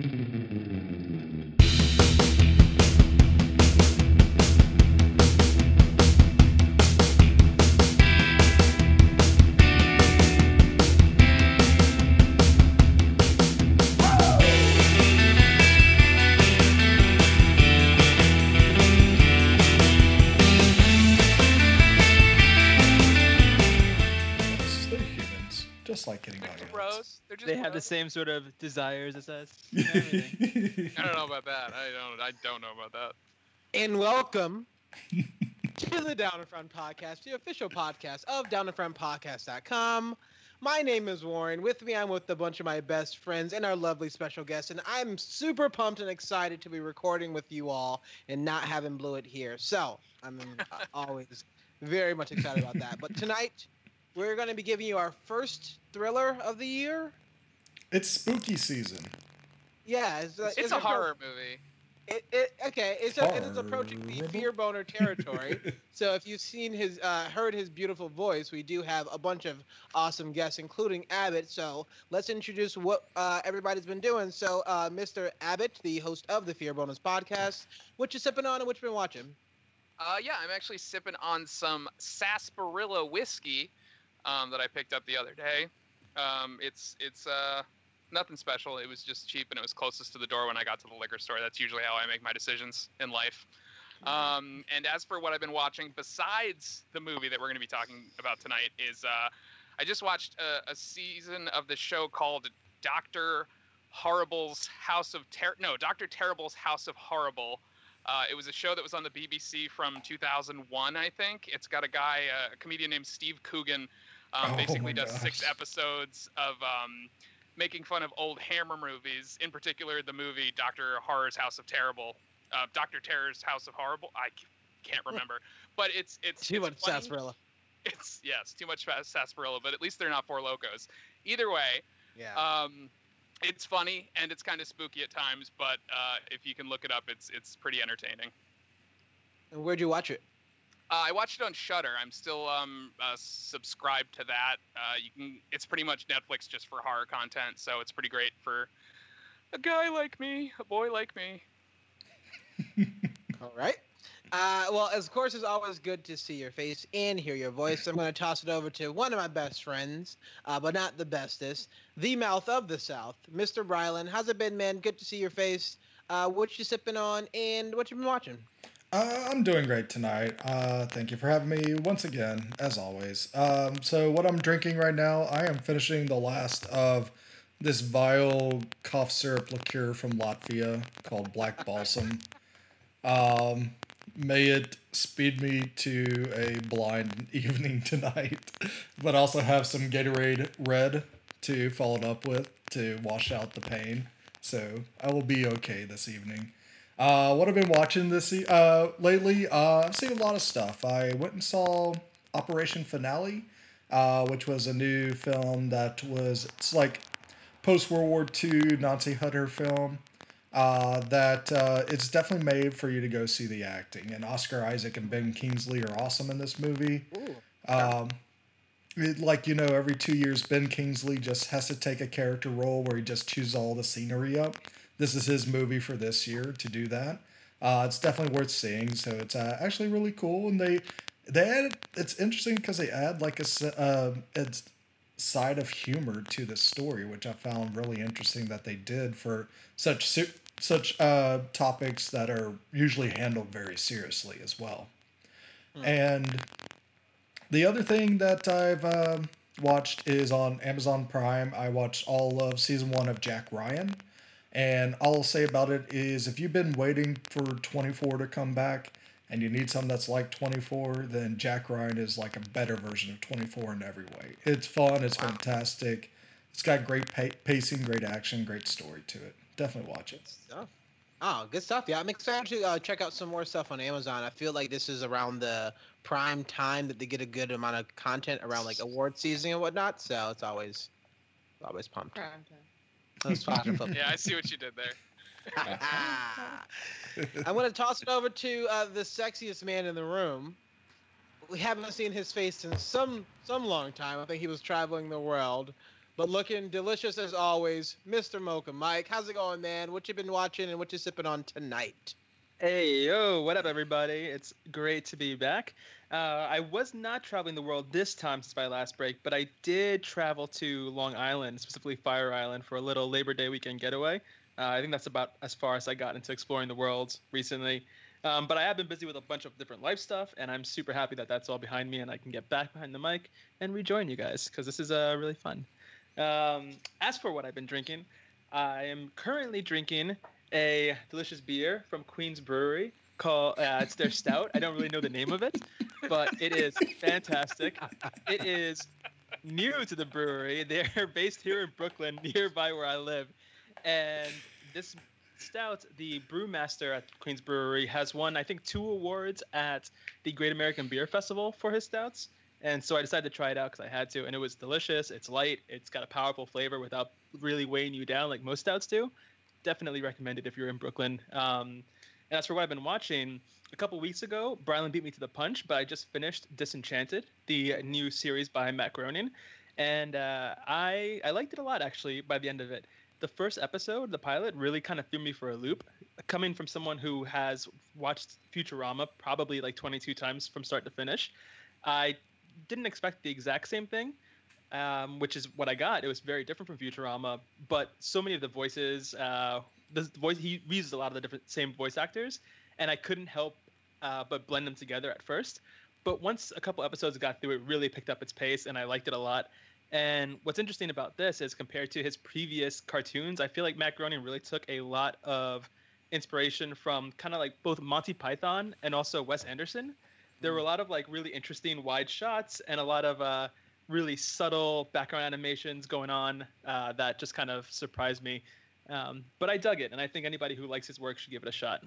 Yes, They're audience. bros. They're just They have the same sort of desires as us. and. I don't know about that. I don't. I don't know about that. And welcome to the Down in Front podcast, the official podcast of downinfrontpodcast.com. My name is Warren. With me, I'm with a bunch of my best friends and our lovely special guests, and I'm super pumped and excited to be recording with you all and not having Blewett here. So I'm uh, always very much excited about that. But tonight, we're going to be giving you our first thriller of the year. It's spooky season. Yeah, it's, uh, It's a horror movie. It, it, okay, it's, a, it is approaching the fear boner territory. So if you've seen his, uh, heard his beautiful voice, we do have a bunch of awesome guests, including Abbott. So let's introduce what uh, everybody's been doing. So, uh, Mr. Abbott, the host of the Fear Boners podcast, what you sipping on and what you been watching? Uh, yeah, I'm actually sipping on some sarsaparilla whiskey um, that I picked up the other day. Um, it's it's uh, nothing special. It was just cheap and it was closest to the door when I got to the liquor store. That's usually how I make my decisions in life. Um, and as for what I've been watching, besides the movie that we're going to be talking about tonight, is uh, I just watched a, a season of the show called Doctor Horrible's House of Ter- no Doctor Terrible's House of Horrible. Uh, it was a show that was on the BBC from 2001, I think. It's got a guy, uh, a comedian named Steve Coogan, um, Oh basically my does six episodes of um, making fun of old Hammer movies, in particular the movie Doctor Horror's House of Terrible, uh, Doctor Terror's House of Horrible. I can't remember, but it's it's Too it's much funny. sarsaparilla. It's yes, too much fa- sarsaparilla, but at least they're not four locos. Either way, Yeah. um, it's funny and it's kind of spooky at times, but uh, if you can look it up, it's it's pretty entertaining. and where'd you watch it? Uh, I watched it on Shudder. I'm still um, uh, subscribed to that. Uh, you can. It's pretty much Netflix just for horror content, so it's pretty great for a guy like me, a boy like me. All right. Uh, well, of course, it's always good to see your face and hear your voice. I'm going to toss it over to one of my best friends, uh, but not the bestest, the mouth of the South, Mr. Brylan. How's it been, man? Good to see your face. Uh, what you sipping on and what you been watching? Uh, I'm doing great tonight. Uh, thank you for having me once again, as always. Um, so, what I'm drinking right now, I am finishing the last of this vile cough syrup liqueur from Latvia called Black Balsam. Um, may it speed me to a blind evening tonight, but also have some Gatorade Red to follow it up with to wash out the pain. So, I will be okay this evening. Uh, what I've been watching this uh, lately, uh, I've seen a lot of stuff. I went and saw Operation Finale, uh, which was a new film that was it's like post World War II Nazi hunter film. Uh, that uh, it's definitely made for you to go see the acting. And Oscar Isaac and Ben Kingsley are awesome in this movie. Um, it, like you know, every two years, Ben Kingsley just has to take a character role where he just chews all the scenery up. This is his movie for this year to do that. Uh, it's definitely worth seeing. So it's uh, actually really cool, and they they add. It's interesting because they add like a, uh, side of humor to the story, which I found really interesting that they did for such such uh, topics that are usually handled very seriously as well. And the other thing that I've um watched is on Amazon Prime. I watched all of season one of Jack Ryan. And all I'll say about it is if you've been waiting for 24 to come back and you need something that's like 24, then Jack Ryan is like a better version of 24 in every way. It's fun, it's fantastic. It's got great pa- pacing, great action, great story to it. Definitely watch it. Oh, good stuff. Yeah, I'm excited to uh, check out some more stuff on Amazon. I feel like this is around the prime time that they get a good amount of content around like award season and whatnot. So it's always, always pumped. Prime time. That's fine. Yeah, I see what you did there. I'm going to toss it over to uh, the sexiest man in the room. We haven't seen his face in some some long time. I think he was traveling the world. but looking delicious as always, Mr. Mocha Mike. How's it going, man? What you been watching and what you sipping on tonight? Hey, yo, what up, everybody? It's great to be back. Uh, I was not traveling the world this time since my last break, but I did travel to Long Island, specifically Fire Island, for a little Labor Day weekend getaway. Uh, I think that's about as far as I got into exploring the world recently. Um, but I have been busy with a bunch of different life stuff, and I'm super happy that that's all behind me and I can get back behind the mic and rejoin you guys because this is uh, really fun. Um, as for what I've been drinking, I am currently drinking a delicious beer from Queen's Brewery called uh, it's their stout. I don't really know the name of it, but it is fantastic. It is new to the brewery. They're based here in Brooklyn, nearby where I live, and this stout, the brewmaster at Queen's Brewery has won I think two awards at the Great American Beer Festival for his stouts. And so I decided to try it out because I had to, and it was delicious. It's light. It's got a powerful flavor without really weighing you down like most stouts do. Definitely recommend it if you're in Brooklyn. Um, and as for what I've been watching, a couple weeks ago, Brylan beat me to the punch, but I just finished Disenchanted, the new series by Matt Groening, and uh, I I liked it a lot actually. By the end of it, the first episode, the pilot, really kind of threw me for a loop. Coming from someone who has watched Futurama probably like 22 times from start to finish, I didn't expect the exact same thing, um, which is what I got. It was very different from Futurama, but so many of the voices, uh, the voice he uses a lot of the different same voice actors, and I couldn't help uh, but blend them together at first. But once a couple episodes got through, it really picked up its pace, and I liked it a lot. And what's interesting about this is compared to his previous cartoons, I feel like Matt Groening really took a lot of inspiration from kind of like both Monty Python and also Wes Anderson. There were a lot of like really interesting wide shots and a lot of uh, really subtle background animations going on uh, that just kind of surprised me. Um, but I dug it, and I think anybody who likes his work should give it a shot.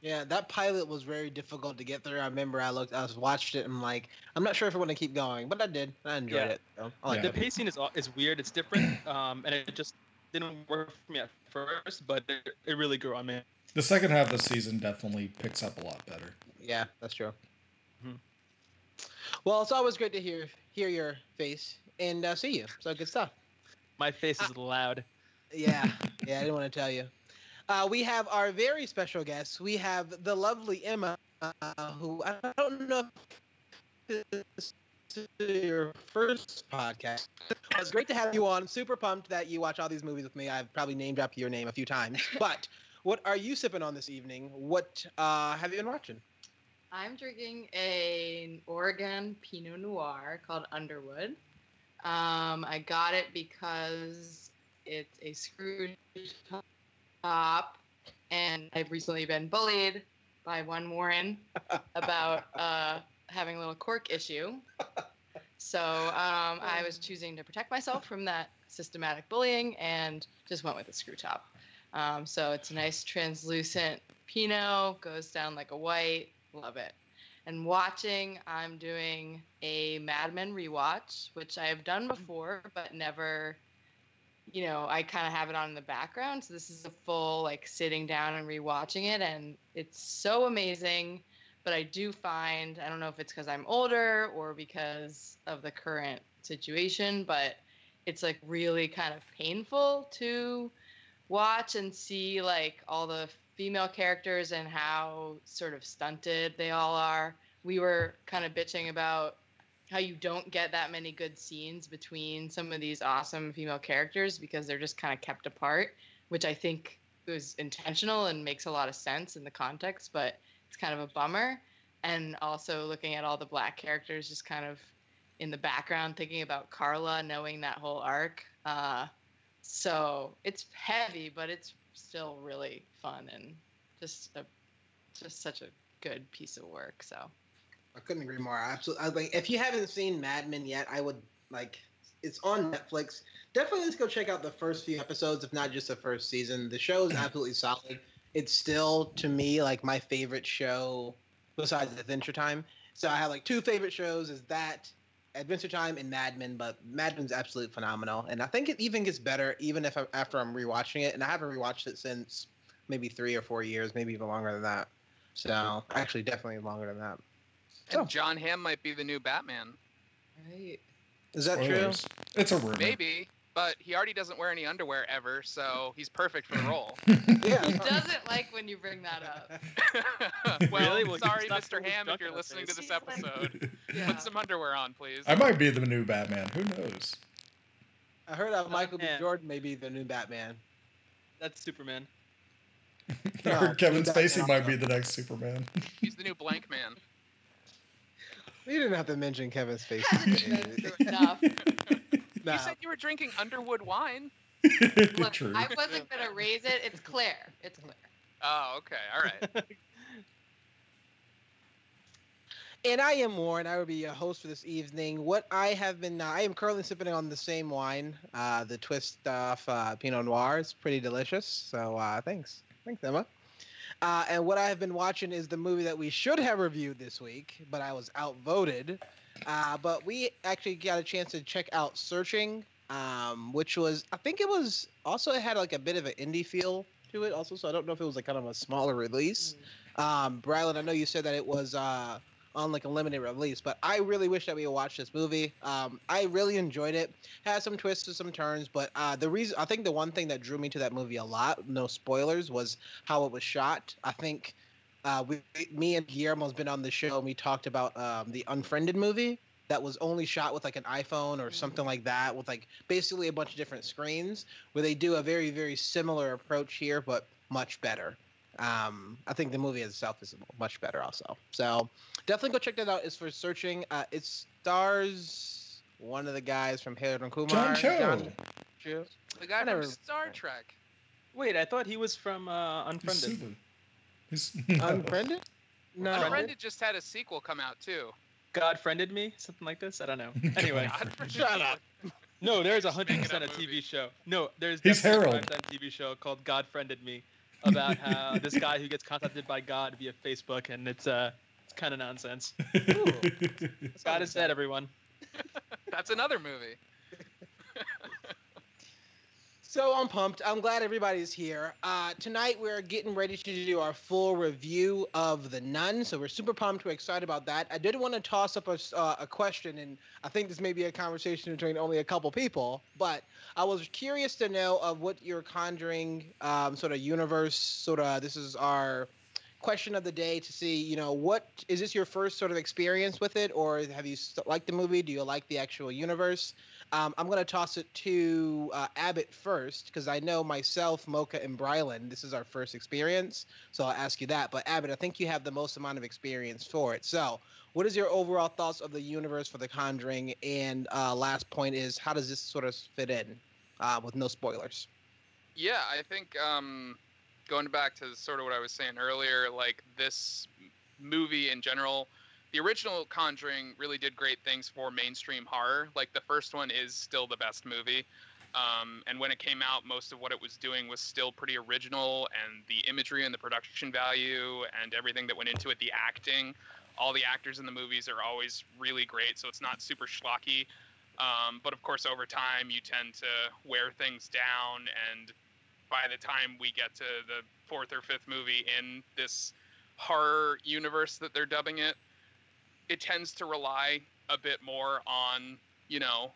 Yeah, that pilot was very difficult to get through. I remember I looked, I was watched it, and I'm like, I'm not sure if I want to keep going, but I did. I enjoyed Yeah. it. So I liked The pacing is is weird. It's different, um, and it just didn't work for me at first, but it, it really grew on me. The second half of the season definitely picks up a lot better. Yeah, that's true. Mhm. Well, it's always great to hear hear your face and uh, see you. So good stuff. My face is loud. Yeah, yeah. I didn't want to tell you. Uh, we have our very special guest. We have the lovely Emma, uh, who I don't know if this is your first podcast. It's great to have you on. Super pumped that you watch all these movies with me. I've probably name dropped your name a few times. But what are you sipping on this evening? What uh, have you been watching? I'm drinking an Oregon Pinot Noir called Underwood. Um, I got it because it's a screw top, and I've recently been bullied by one Warren about uh, having a little cork issue. So um, I was choosing to protect myself from that systematic bullying and just went with a screw top. Um, so it's a nice translucent Pinot, goes down like a white. Love it. And watching, I'm doing a Mad Men rewatch, which I have done before, but never, you know, I kind of have it on in the background. So this is a full, like, sitting down and rewatching it. And it's so amazing. But I do find, I don't know if it's because I'm older or because of the current situation, but it's like really kind of painful to watch and see like all the female characters and how sort of stunted they all are. We were kind of bitching about how you don't get that many good scenes between some of these awesome female characters because they're just kind of kept apart, which I think was intentional and makes a lot of sense in the context, but it's kind of a bummer. And also looking at all the black characters just kind of in the background, thinking about Carla, knowing that whole arc. Uh, so it's heavy, but it's still really fun and just a just such a good piece of work. So I couldn't agree more. I absolutely. I, like, if you haven't seen Mad Men yet, I would like. It's on Netflix. Definitely, let's go check out the first few episodes, if not just the first season. The show is absolutely solid. It's still to me like my favorite show besides Adventure Time. So I have like two favorite shows: is that Adventure Time and Mad Men. But Mad Men's absolutely phenomenal, and I think it even gets better even if after I'm rewatching it. And I haven't rewatched it since maybe three or four years, maybe even longer than that. So actually, definitely longer than that. And Oh. Jon Hamm might be the new Batman. right. Is that true? It's a rumor. Maybe, but he already doesn't wear any underwear ever, so he's perfect for the role. Yeah. He doesn't like when you bring that up. well, Really? Well, sorry, Mr. putting Hamm, if you're in our listening to this episode, Yeah. put some underwear on, please. I might be the new Batman. Who knows? I heard uh, Michael B. Jordan may be the new Batman. That's Superman. I heard Kevin Spacey might be the next Superman. He's the new blank man. You didn't have to mention Kevin's face. Hasn't been enough. Nah. You said you were drinking Underwood wine. Look, True. I wasn't gonna raise it. It's Claire. It's Claire. Oh, okay, all right. And I am Warren. I will be your host for this evening. What I have been, uh, I am currently sipping on the same wine, uh, the Twist off uh, Pinot Noir. It's pretty delicious. So uh, thanks, thanks Emma. Uh, and what I have been watching is the movie that we should have reviewed this week, but I was outvoted. Uh, but we actually got a chance to check out Searching, um, which was, I think it was also it had like a bit of an indie feel to it, also. So I don't know if it was like kind of a smaller release. Um, Brylan, I know you said that it was uh, on like a limited release, but I really wish that we watched this movie. Um, I really enjoyed it. Had some twists and some turns, but uh, the reason I think the one thing that drew me to that movie a lot, no spoilers, was how it was shot. I think uh, we, me and Guillermo's been on the show and we talked about um, the Unfriended movie that was only shot with like an iPhone or something like that, with like basically a bunch of different screens, where they do a very very similar approach here, but much better. Um, I think the movie itself is much better also. So definitely go check that out. It's for searching. Uh, it stars one of the guys from Harold and Kumar. John Cho. John Cho. The guy never- from Star Trek. Wait, I thought he was from uh, Unfriended. super. He's Unfriended? No. Unfriended just had a sequel come out too. God friended me, something like this. I don't know. Anyway, Shut up. no, there's a hundred percent a TV movies. show. No, there's He's definitely Harold. a TV show called God friended me, about how this guy who gets contacted by God via Facebook, and it's uh, it's kind of nonsense. God is dead, everyone. That's another movie. So I'm pumped. I'm glad everybody's here. Uh, tonight we're getting ready to do our full review of The Nun. So we're super pumped. We're excited about that. I did want to toss up a, uh, a question, and I think this may be a conversation between only a couple people, but I was curious to know of what your Conjuring um, sort of universe, sort of, this is our question of the day to see, you know, what is this your first sort of experience with it, or have you st- liked the movie? Do you like the actual universe? Um, I'm going to toss it to uh, Abbott first because I know myself, Mocha, and Brylan, this is our first experience. So I'll ask you that. But Abbott, I think you have the most amount of experience for it. So, what is your overall thoughts of the universe for The Conjuring? And uh, last point is, how does this sort of fit in uh, with no spoilers? Yeah, I think um, going back to sort of what I was saying earlier, like this movie in general, the original Conjuring really did great things for mainstream horror. Like the first one is still the best movie. Um, and when it came out, most of what it was doing was still pretty original, and the imagery and the production value and everything that went into it, the acting, all the actors in the movies are always really great. So it's not super schlocky. Um, but of course, over time, you tend to wear things down, and by the time we get to the fourth or fifth movie in this horror universe that they're dubbing it, it tends to rely a bit more on, you know,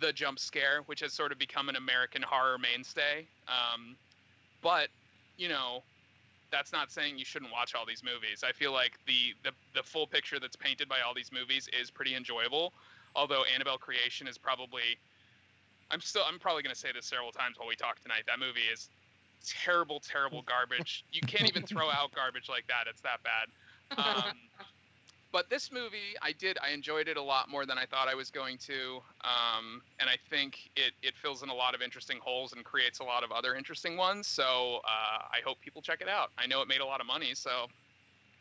the jump scare, which has sort of become an American horror mainstay. Um, but, you know, that's not saying you shouldn't watch all these movies. I feel like the, the the full picture that's painted by all these movies is pretty enjoyable. Although Annabelle Creation is probably I'm still I'm probably gonna say this several times while we talk tonight. That movie is terrible, terrible garbage. You can't even throw out garbage like that. It's that bad. Um, but this movie, I did. I enjoyed it a lot more than I thought I was going to, um, and I think it it fills in a lot of interesting holes and creates a lot of other interesting ones. So uh, I hope people check it out. I know it made a lot of money, so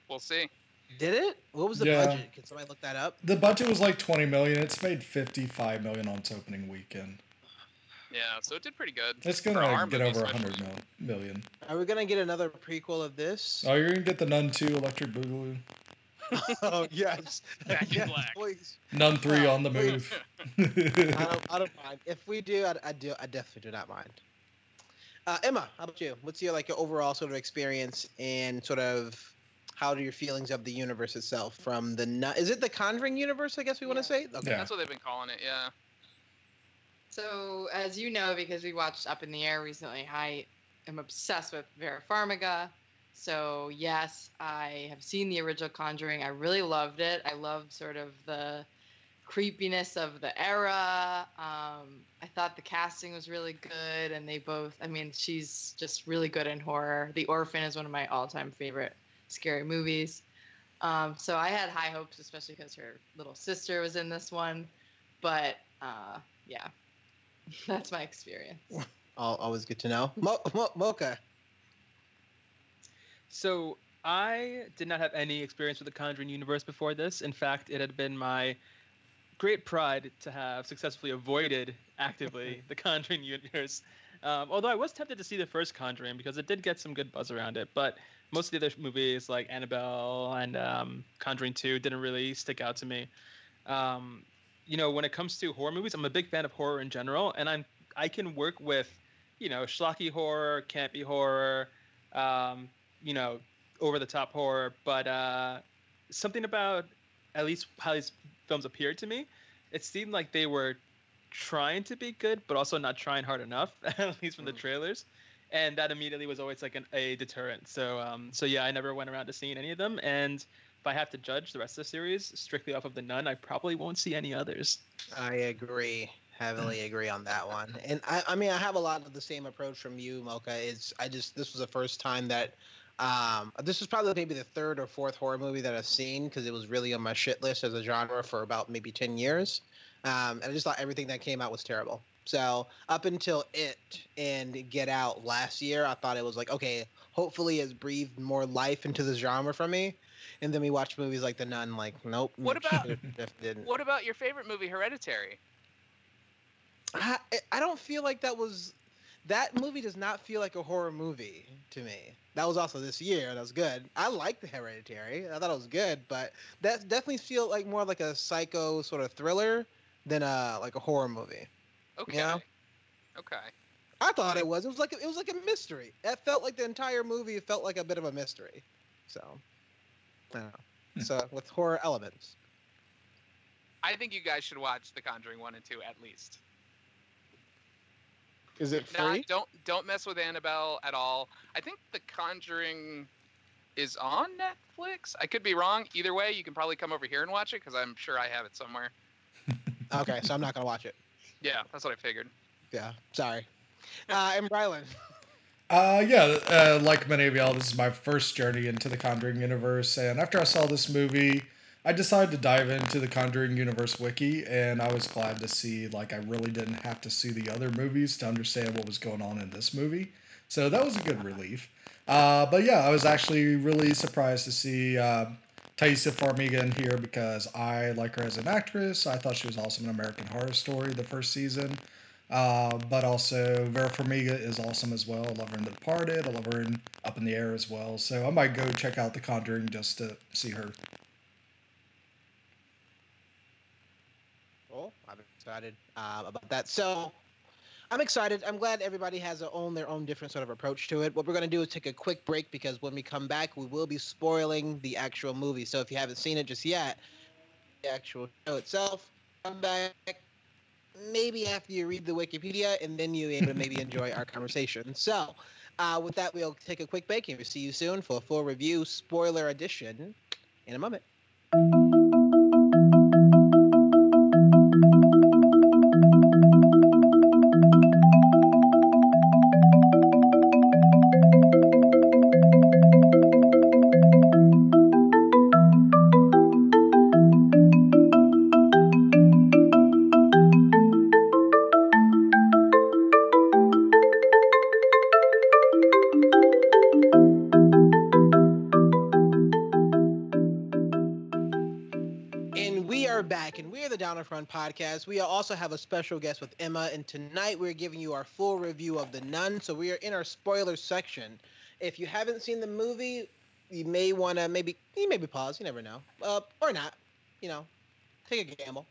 we'll see. Did it? What was the Yeah. budget? Can somebody look that up? the budget was like 20 million. It's made 55 million on its opening weekend. Yeah, so it did pretty good. It's gonna get movie over especially. 100 mil- million. Are we gonna get another prequel of this? Oh, you're gonna get the Nun 2 Electric Boogaloo. Oh yes, Back in Yes, black. please. Nun 3 Oh, on the move. I don't, I don't mind. If we do, I, I do. I definitely do not mind. Uh, Emma, how about you? What's your like your overall sort of experience and sort of how do your feelings of the universe itself from the is it the Conjuring universe? I guess we want to say. Okay. Yeah. That's what they've been calling it. Yeah. So, as you know, because we watched Up in the Air recently, I am obsessed with Vera Farmiga. So, yes, I have seen the original Conjuring. I really loved it. I loved sort of the creepiness of the era. Um, I thought the casting was really good, and they both, I mean, she's just really good in horror. The Orphan is one of my all time favorite scary movies. Um, so, I had high hopes, especially because her little sister was in this one. But uh, yeah, that's my experience. Always good to know. Mo- Mo- Mocha. So I did not have any experience with the Conjuring universe before this. In fact, it had been my great pride to have successfully avoided actively the Conjuring universe. Um, although I was tempted to see the first Conjuring because it did get some good buzz around it, but most of the other movies like Annabelle and um, Conjuring 2 didn't really stick out to me. Um, you know, when it comes to horror movies, I'm a big fan of horror in general, and I'm I can work with, you know, schlocky horror, campy horror, um, you know, over the top horror, but uh, something about at least how these films appeared to me, it seemed like they were trying to be good, but also not trying hard enough, at least from the Mm. trailers. And that immediately was always like an, a deterrent. So, um, so yeah, I never went around to seeing any of them. And if I have to judge the rest of the series strictly off of the Nun, I probably won't see any others. I agree. Heavily agree on that one. And I, I mean, I have a lot of the same approach from you, Mocha. Is I just this was the first time that um, this was probably maybe the third or fourth horror movie that I've seen because it was really on my shit list as a genre for about maybe ten years. Um, and I just thought everything that came out was terrible. So up until it and Get Out last year, I thought it was like okay, hopefully it's breathed more life into the genre for me. And then we watched movies like The Nun, like nope. What about-. What about your favorite movie, Hereditary? I, I don't feel like that was that movie does not feel like a horror movie to me. That was also this year. That was good. I liked the Hereditary. I thought it was good, but that definitely feel like more like a psycho sort of thriller than a like a horror movie. Okay. Yeah. Okay. I thought it was. It was like it was like a mystery. It felt like the entire movie felt like a bit of a mystery. So, I don't know. Hmm. So with horror elements. I think you guys should watch The Conjuring one and two at least. Is it Not- free? don't don't mess with Annabelle at all. I think The Conjuring is on Netflix. I could be wrong. Either way, you can probably come over here and watch it because I'm sure I have it somewhere. Okay, so I'm not gonna watch it. Yeah, that's what I figured. Yeah, sorry. Uh, and Brylan. Uh, yeah, uh, like many of y'all, this is my first journey into the Conjuring universe, and after I saw this movie, I decided to dive into the Conjuring universe wiki, and I was glad to see like I really didn't have to see the other movies to understand what was going on in this movie, so that was a good relief. Uh, but yeah, I was actually really surprised to see uh, Taissa Farmiga in here because I like her as an actress. I thought she was awesome in American Horror Story the first season. Uh, but also Vera Farmiga is awesome as well. I love her in The Departed. I love her in Up in the Air as well. So I might go check out The Conjuring just to see her. Well, I'm excited uh, about that. So, I'm excited. I'm glad everybody has their own their own different sort of approach to it. What we're gonna do is take a quick break because when we come back, we will be spoiling the actual movie. So if you haven't seen it just yet, the actual show itself, come back maybe after you read the Wikipedia, and then you able to maybe enjoy our conversation. So. Uh, with that, we'll take a quick break and we'll see you soon for a full review, spoiler edition, in a moment. Front podcast. We also have a special guest with Emma, and tonight we're giving you our full review of The Nun. So we are in our spoiler section. If you haven't seen the movie, you may want to maybe you maybe pause. You never know, uh, or not. You know, take a gamble.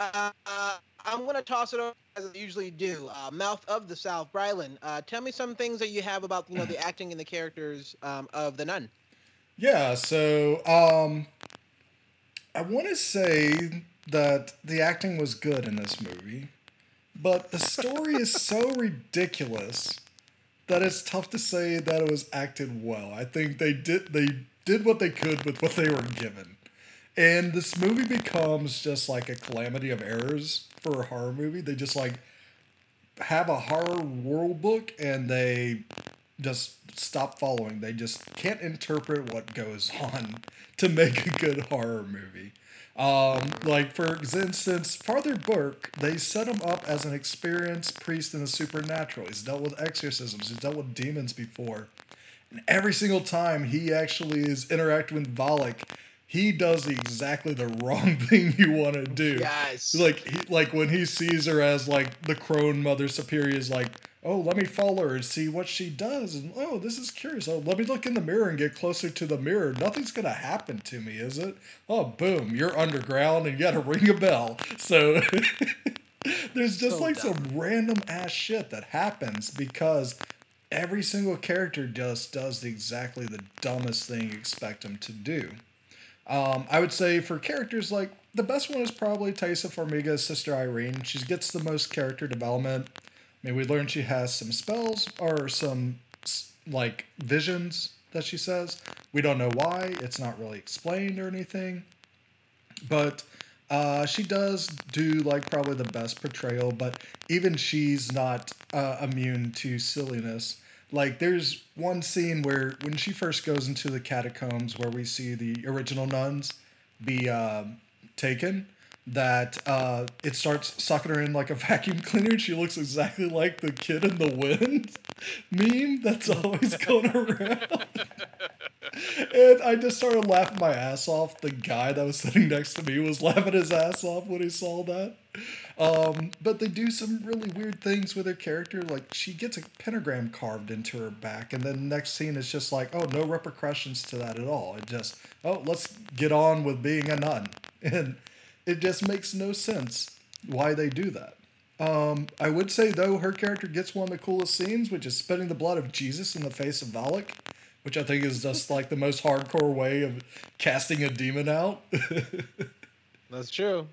Uh, uh, I'm going to toss it over as I usually do. Uh, Mouth of the South, Brylan. Uh, tell me some things that you have about you know the acting and the characters um, of The Nun. Yeah, so um, I want to say that the acting was good in this movie. but the story is so ridiculous that it's tough to say that it was acted well. I think they did they did what they could with what they were given. And this movie becomes just like a calamity of errors for a horror movie. They just like have a horror world book and they just stop following. They just can't interpret what goes on to make a good horror movie. Um, like for instance, Father Burke, they set him up as an experienced priest in the supernatural. He's dealt with exorcisms. He's dealt with demons before, and every single time he actually is interacting with Valak, he does exactly the wrong thing you want to do. Yes. Like he, like when he sees her as like the crone mother superior is like, oh, let me follow her and see what she does, and oh, this is curious. Oh, let me look in the mirror and get closer to the mirror. Nothing's gonna happen to me, is it? Oh, boom, you're underground and you gotta ring a bell. So. There's just So like dumb. some random ass shit that happens because every single character just does exactly the dumbest thing you expect them to do. Um, I would say for characters like the best one is probably Taissa Farmiga's sister Irene. She gets the most character development. I mean, we learn she has some spells or some like visions that she says. We don't know why. It's not really explained or anything. But uh, she does do like probably the best portrayal. But even she's not uh, immune to silliness. Like there's one scene where when she first goes into the catacombs where we see the original nuns be uh, taken, that uh, it starts sucking her in like a vacuum cleaner. and She looks exactly like the kid in the wind meme that's always going around. and I just started laughing my ass off. The guy that was sitting next to me was laughing his ass off when he saw that. Um, but they do some really weird things with her character. Like she gets a pentagram carved into her back, and then next scene is just like, oh, no repercussions to that at all. It just, oh, let's get on with being a nun, and it just makes no sense why they do that. Um, I would say though her character gets one of the coolest scenes, which is spitting the blood of Jesus in the face of Valak, which I think is just like the most hardcore way of casting a demon out. That's true.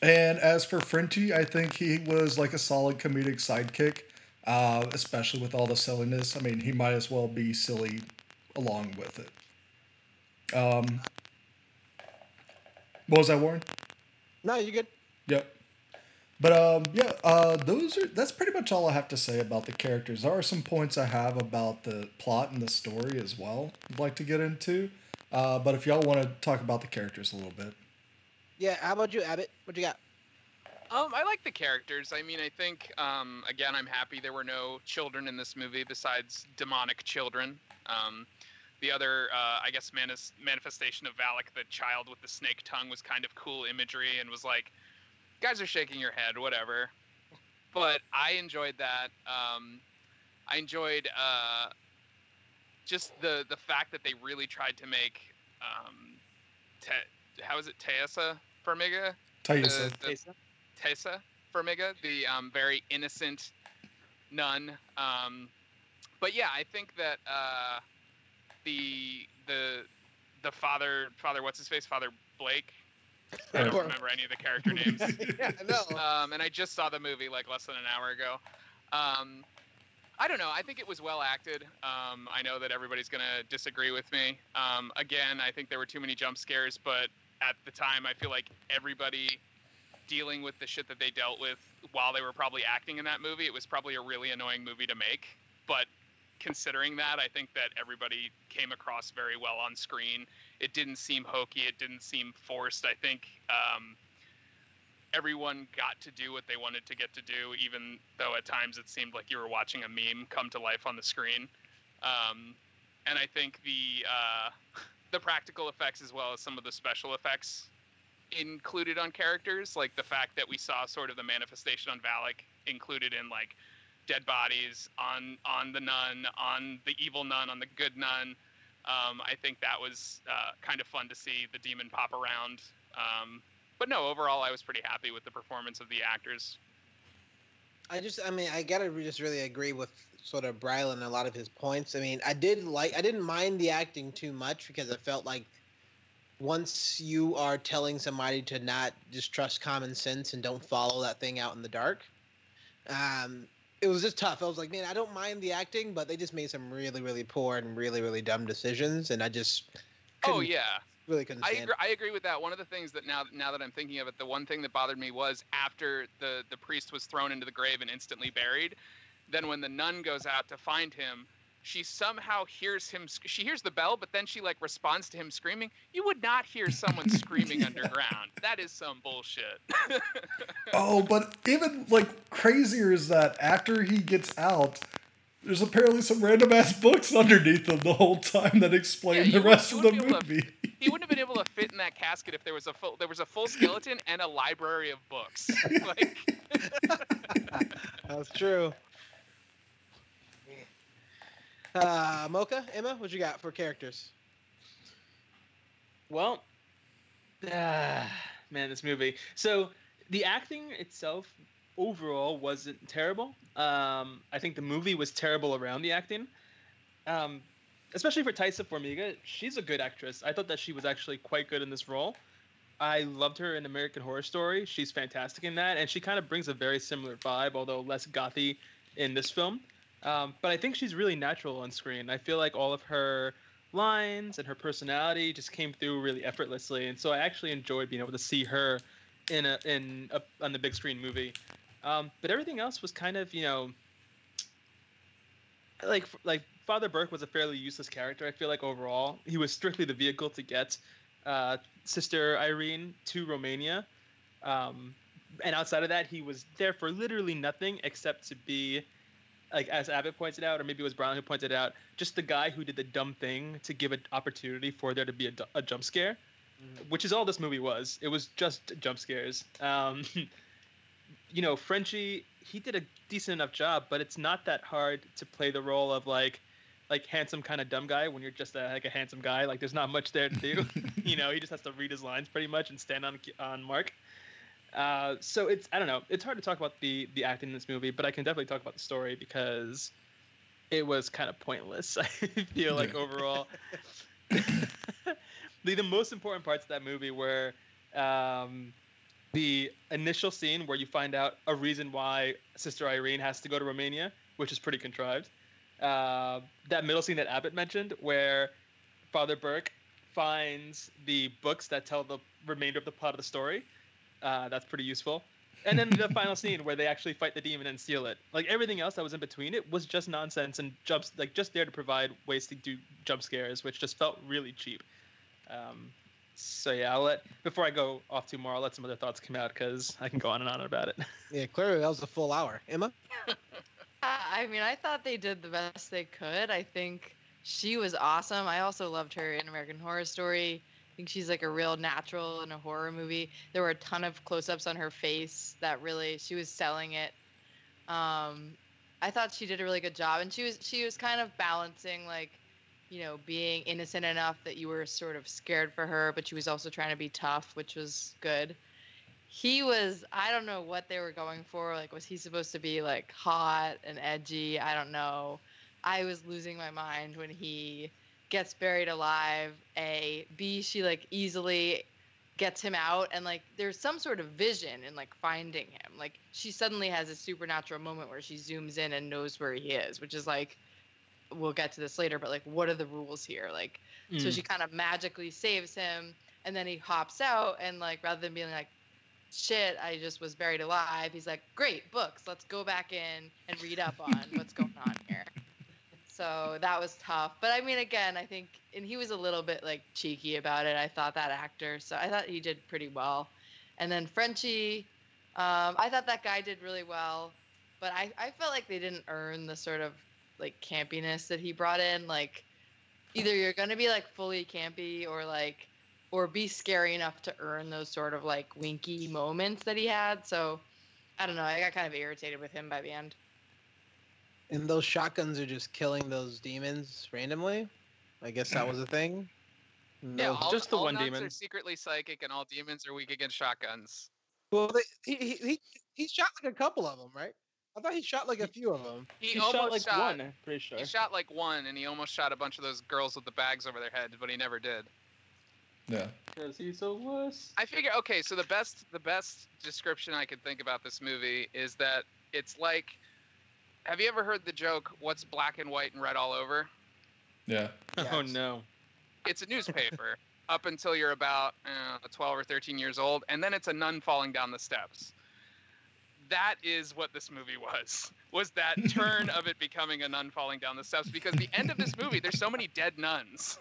And as for Frenchie, I think he was like a solid comedic sidekick, uh, especially with all the silliness. I mean, he might as well be silly along with it. Um, what was that, Warren? No, you good. Yep. But um, yeah, uh, those are that's pretty much all I have to say about the characters. There are some points I have about the plot and the story as well. I'd like to get into. Uh, but if y'all want to talk about the characters a little bit, Yeah. How about you, Abbott? What you got? Um, I like the characters. I mean, I think um, again, I'm happy there were no children in this movie besides demonic children. Um, the other, uh, I guess, manis- manifestation of Valak, the child with the snake tongue, was kind of cool imagery and was like, guys are shaking your head, whatever. But I enjoyed that. Um, I enjoyed uh, just the the fact that they really tried to make um, te- how is it Teasa Formiga? Taisa. The- the- Tessa Formiga, the um, very innocent nun. Um, but yeah, I think that uh, the the the father father what's his face father Blake. I don't remember any of the character names. yeah, no. um, and I just saw the movie like less than an hour ago. Um, I don't know. I think it was well acted. Um, I know that everybody's gonna disagree with me. Um, again, I think there were too many jump scares, but at the time, I feel like everybody dealing with the shit that they dealt with while they were probably acting in that movie, it was probably a really annoying movie to make. But considering that, I think that everybody came across very well on screen. It didn't seem hokey. It didn't seem forced. I think um, everyone got to do what they wanted to get to do, even though at times it seemed like you were watching a meme come to life on the screen. Um, and I think the uh, the practical effects as well as some of the special effects included on characters, like the fact that we saw sort of the manifestation on Valak included in like dead bodies on on the nun, on the evil nun, on the good nun. Um, I think that was uh, kind of fun to see the demon pop around. Um, but no, overall, I was pretty happy with the performance of the actors. I just, I mean, I gotta just really agree with sort of Brylan a lot of his points. I mean, I did like, I didn't mind the acting too much because I felt like once you are telling somebody to not just trust common sense and don't follow that thing out in the dark, um, it was just tough. I was like, man, I don't mind the acting, but they just made some really, really poor and really, really dumb decisions, and I just Oh couldn't- yeah, really couldn't I agree, I agree with that. One of the things that now now that I'm thinking of it, the one thing that bothered me was after the the priest was thrown into the grave and instantly buried, then when the nun goes out to find him, she somehow hears him. She hears the bell, but then she like responds to him screaming. You would not hear someone screaming Yeah. underground. That is some bullshit. Oh, but even like crazier is that after he gets out, there's apparently some random ass books underneath him the whole time that explain you the rest you of the wouldn't be able to- movie. he wouldn't have been able to fit in that casket if there was a full there was a full skeleton and a library of books. like That's true. Uh, Mocha, Emma, what you got for characters? Well, ah, man, this movie. So the acting itself overall wasn't terrible. Um, I think the movie was terrible around the acting. Um, especially for Taissa Farmiga, she's a good actress. I thought that she was actually quite good in this role. I loved her in American Horror Story. She's fantastic in that, and she kind of brings a very similar vibe, although less gothy in this film. Um, but I think she's really natural on screen. I feel like all of her lines and her personality just came through really effortlessly, and so I actually enjoyed being able to see her in a in a, on the big screen movie. Um, but everything else was kind of you know like like Father Burke was a fairly useless character. I feel like overall he was strictly the vehicle to get uh, Sister Irene to Romania. Um, and outside of that, he was there for literally nothing except to be, like as Abbott pointed out, or maybe it was Brown who pointed out, just the guy who did the dumb thing to give an opportunity for there to be a, a jump scare, which is all this movie was. It was just jump scares. Um, you know, Frenchie, he did a decent enough job, but it's not that hard to play the role of like, like handsome kind of dumb guy when you're just a, like a handsome guy. Like there's not much there to do. you know, he just has to read his lines pretty much and stand on on mark. Uh, so it's I don't know. It's hard to talk about the the acting in this movie, but I can definitely talk about the story because it was kind of pointless. I feel like overall, the the most important parts of that movie were um, the initial scene where you find out a reason why Sister Irene has to go to Romania, which is pretty contrived. Uh, that middle scene that Abbott mentioned, where Father Burke finds the books that tell the remainder of the plot of the story. Uh, that's pretty useful. And then the final scene where they actually fight the demon and steal it. Like everything else that was in between it was just nonsense and jumps, like just there to provide ways to do jump scares, which just felt really cheap. Um, so yeah, I'll let before I go off too more, I'll let some other thoughts come out because I can go on and on about it. Yeah, clearly that was a full hour. Emma? Uh, I mean, I thought they did the best they could. I think she was awesome. I also loved her in American Horror Story. I think she's like a real natural in a horror movie. There were a ton of close-ups on her face that really she was selling it. Um, I thought she did a really good job, and she was she was kind of balancing like, you know, being innocent enough that you were sort of scared for her, but she was also trying to be tough, which was good he was i don't know what they were going for like was he supposed to be like hot and edgy i don't know i was losing my mind when he gets buried alive a b she like easily gets him out and like there's some sort of vision in like finding him. Like she suddenly has a supernatural moment where she zooms in and knows where he is which is like we'll get to this later but like what are the rules here? Like so Mm. she kind of magically saves him and then he hops out and like rather than being like shit i just was buried alive he's like great books let's go back in and read up on what's going on here so that was tough but i mean again i think and he was a little bit like cheeky about it i thought that actor so i thought he did pretty well and then frenchie um, i thought that guy did really well but I, I felt like they didn't earn the sort of like campiness that he brought in like either you're gonna be like fully campy or like or be scary enough to earn those sort of like winky moments that he had. So I don't know. I got kind of irritated with him by the end. And those shotguns are just killing those demons randomly? I guess that was a thing? Yeah, No. all, just the all one nuns demon. are secretly psychic, and all demons are weak against shotguns. Well, they, he, he, he, he shot like a couple of them, right? I thought he shot like a few of them. He, He almost shot like shot, one, pretty sure. He shot like one, and he almost shot a bunch of those girls with the bags over their heads, but he never did. Yeah. Because he's a wuss. I figure okay, so the best the best description I could think about this movie is that it's like have you ever heard the joke what's black and white and red all over? Yeah. Oh no. It's a newspaper up until you're about uh, 12 or 13 years old and then it's a nun falling down the steps. That is what this movie was. Was that turn of it becoming a nun falling down the steps because the end of this movie there's so many dead nuns.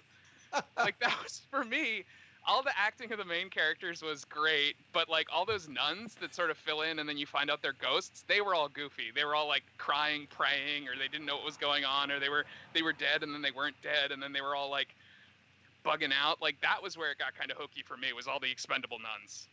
like that was for me all the acting of the main characters was great but like all those nuns that sort of fill in and then you find out they're ghosts they were all goofy. They were all like crying praying or they didn't know what was going on or they were they were dead and then they weren't dead and then they were all like bugging out. Like that was where it got kind of hokey for me was all the expendable nuns.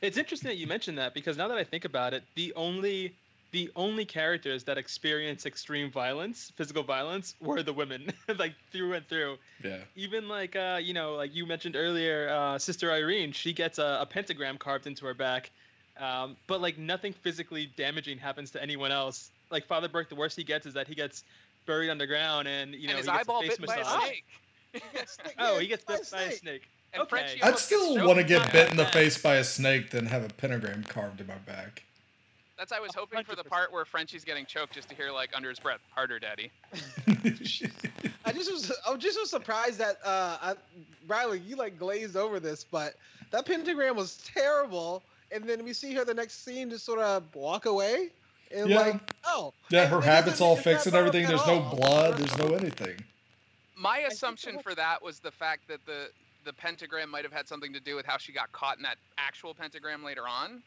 It's interesting that you mentioned that because now that I think about it, the only the only characters that experience extreme violence, physical violence, were the women, like through and through. Yeah. Even like uh, you know, like you mentioned earlier, uh, Sister Irene, she gets a, a pentagram carved into her back, um, but like nothing physically damaging happens to anyone else. Like Father Burke, the worst he gets is that he gets buried underground and you know and his he gets eyeball a face bit by a massage. snake Oh, he gets bit by a snake. and Okay. I'd still want to get bit in the face by a snake than have a pentagram carved in my back. That's i was hoping for the part where frenchie's getting choked just to hear like under his breath harder daddy I just was I was just was surprised that uh I, Riley, you like glazed over this, but that pentagram was terrible. And then we see her the next scene just sort of walk away. And Yeah. like, oh. yeah, her habits all fixed and everything. at There's no all. blood. There's no anything. my assumption for that was the fact that the the pentagram might have had something to do with how she got caught in that actual pentagram later on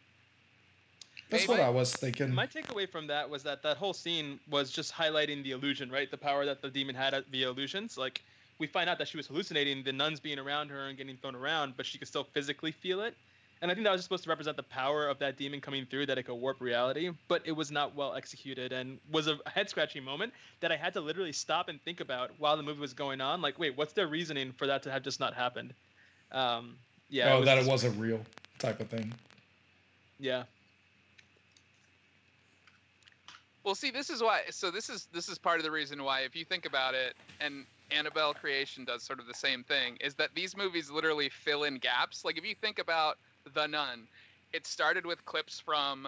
That's Maybe. what I was thinking. My takeaway from that was that that whole scene was just highlighting the illusion, right? The power that the demon had via illusions. Like we find out that she was hallucinating the nuns being around her and getting thrown around, but she could still physically feel it. And I think that was supposed to represent the power of that demon coming through, that it could warp reality. But it was not well executed, and was a head scratching moment that I had to literally stop and think about while the movie was going on. Like, wait, what's their reasoning for that to have just not happened? Um, yeah. oh, that just- it wasn't real type of thing. Yeah. Well, see, this is why. So this is this is part of the reason why, if you think about it, and Annabelle Creation does sort of the same thing, is that these movies literally fill in gaps. Like if you think about The Nun, it started with clips from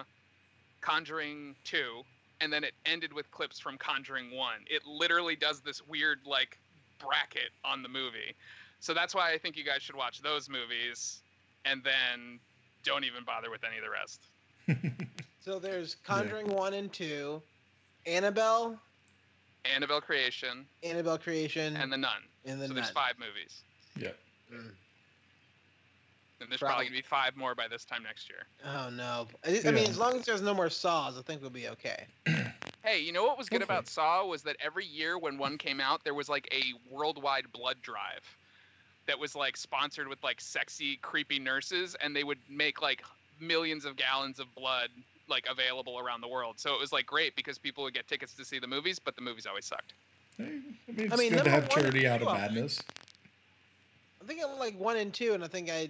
Conjuring Two, and then it ended with clips from Conjuring One. It literally does this weird like bracket on the movie. So that's why I think you guys should watch those movies, and then don't even bother with any of the rest. So there's Conjuring 1 and 2, Annabelle, Annabelle Creation Annabelle Creation, and The Nun. and then so there's five movies. Yeah. Mm. And there's probably Probably. gonna be five more by this time next year. Oh no! I, I Yeah. mean, as long as there's no more saws, I think we'll be okay. Hey, you know what was good Hopefully. about Saw was that every year when one came out, there was like a worldwide blood drive that was like sponsored with like sexy, creepy nurses, and they would make like millions of gallons of blood like available around the world. So it was like great because people would get tickets to see the movies, but the movies always sucked. Hey, I mean, it's mean, good to have charity out of I think. madness. I think I'm like one and two, and I think I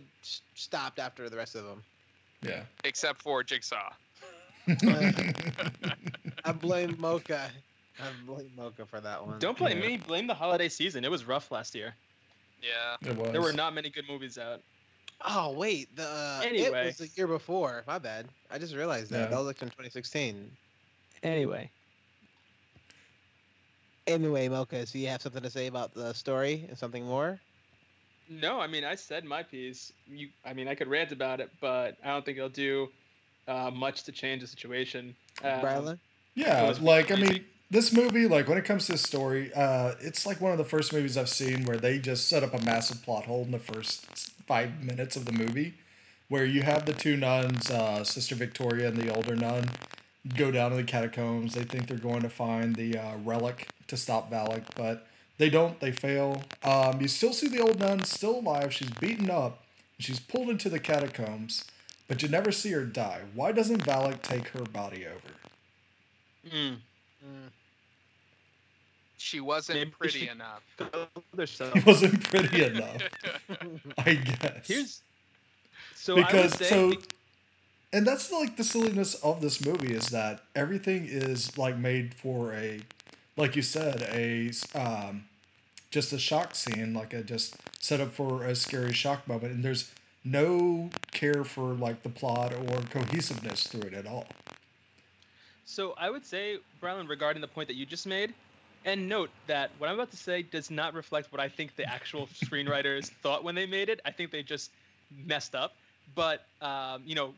stopped after the rest of them. Yeah. Except for Jigsaw. I blame Mocha. I blame Mocha for that one. Don't blame Yeah. me. Blame the holiday season. It was rough last year. Yeah. it was. There were not many good movies out. Oh wait, the uh, it was the year before. My bad. I just realized that Yeah. that was like in 2016. Anyway. Anyway, Mocha, so you have something to say about the story and something more? No, I mean I said my piece. You, I mean I could rant about it, but I don't think it'll do uh, much to change the situation. Um, Brylan? Yeah, It was like I mean, this movie, like when it comes to the story, uh, it's like one of the first movies I've seen where they just set up a massive plot hole in the first five minutes of the movie, where you have the two nuns, uh, Sister Victoria and the older nun, go down to the catacombs. They think they're going to find the uh, relic to stop Valak, but they don't. They fail. Um, you still see the old nun still alive. She's beaten up. She's pulled into the catacombs, but you never see her die. Why doesn't Valak take her body over? mm, Mm. She wasn't Maybe pretty she- enough. go yourself. He wasn't pretty enough, I guess. Here's so I would because say so, and that's like the silliness of this movie is that everything is like made for a, like you said, a um, just a shock scene, like a just set up for a scary shock moment, and there's no care for like the plot or cohesiveness through it at all. So I would say, Brylan, regarding the point that you just made, and note that what I'm about to say does not reflect what I think the actual screenwriters thought when they made it. I think they just messed up. But um, you know,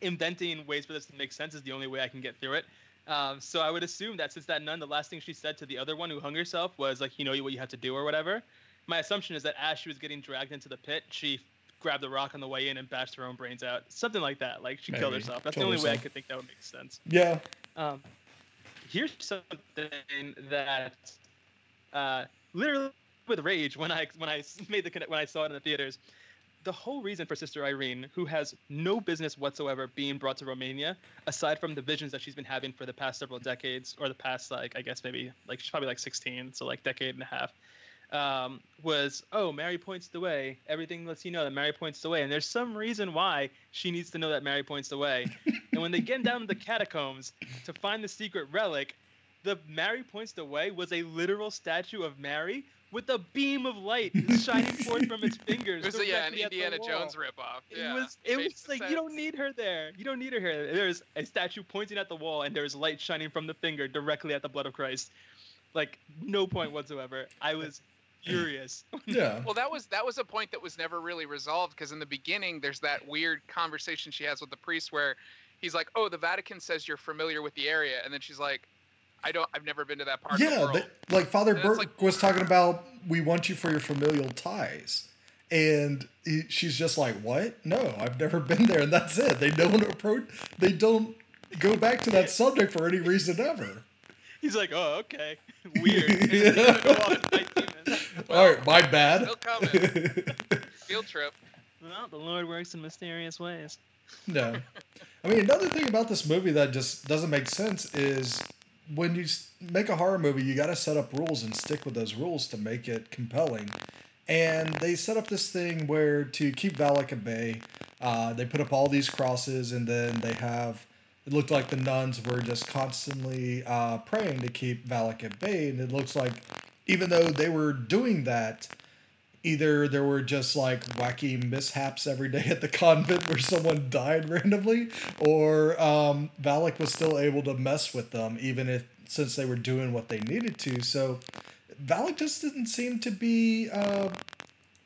inventing ways for this to make sense is the only way I can get through it. Um, so I would assume that since that nun, the last thing she said to the other one who hung herself was like, "You know what you have to do" or whatever. My assumption is that as she was getting dragged into the pit, she grabbed the rock on the way in and bashed her own brains out, something like that. Like she killed herself. That's Killed the only way I could think that would make sense. Yeah, Um, here's something that uh, literally with rage when I when I made the when I saw it in the theaters. The whole reason for Sister Irene, who has no business whatsoever being brought to Romania, aside from the visions that she's been having for the past several decades, or the past like I guess maybe like she's probably like 16, so like decade and a half, um, was oh Mary points the way. Everything lets you know that Mary points the way, and there's some reason why she needs to know that Mary points the way. and when they get down to the catacombs to find the secret relic, the Mary points the way was a literal statue of Mary with a beam of light shining forth from its fingers. It was a, yeah, an directly at Indiana. Jones ripoff. It Yeah, was it makes was like sense. you don't need her there. You don't need her here. There's a statue pointing at the wall and there's light shining from the finger directly at the blood of Christ. Like no point whatsoever. I was furious. yeah. Well, that was that was a point that was never really resolved because in the beginning there's that weird conversation she has with the priest where he's like, "Oh, the Vatican says you're familiar with the area," and then she's like, "I don't. I've never been to that part of the Yeah, world." but, like Father Burke like- was talking about, we want you for your familial ties. And he, she's just like, "What? No, I've never been there." And that's it. They don't approach. They don't go back to that subject for any reason ever. He's like, oh okay, weird. And he's gonna go off and fight demons. All right, my bad. Still coming. Field trip. Well, the Lord works in mysterious ways. no, I mean another thing about this movie that just doesn't make sense is when you make a horror movie, you got to set up rules and stick with those rules to make it compelling. And they set up this thing where to keep Valak at bay, uh, they put up all these crosses, and then they have. It looked like the nuns were just constantly uh, praying to keep Valak at bay, and it looks like even though they were doing that, either there were just like wacky mishaps every day at the convent where someone died randomly, or um, Valak was still able to mess with them even if since they were doing what they needed to. So Valak just didn't seem to be uh,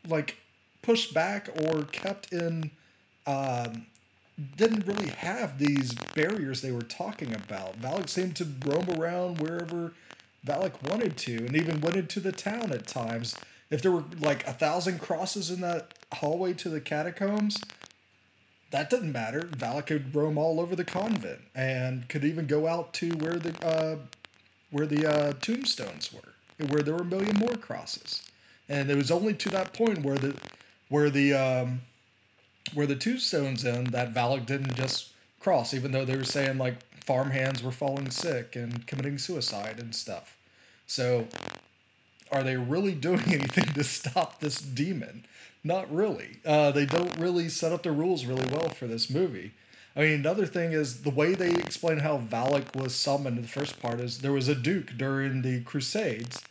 like pushed back or kept in. Um, didn't really have these barriers they were talking about. Valak seemed to roam around wherever Valak wanted to, and even went into the town at times. If there were like a thousand crosses in that hallway to the catacombs, that didn't matter. Valak could roam all over the convent and could even go out to where the uh, where the uh, tombstones were, where there were a million more crosses. And it was only to that point where the where the um, where the tombstones end that Valak didn't just cross, even though they were saying like farmhands were falling sick and committing suicide and stuff. So, are they really doing anything to stop this demon? Not really. Uh, they don't really set up the rules really well for this movie. I mean, another thing is the way they explain how Valak was summoned in the first part is there was a duke during the Crusades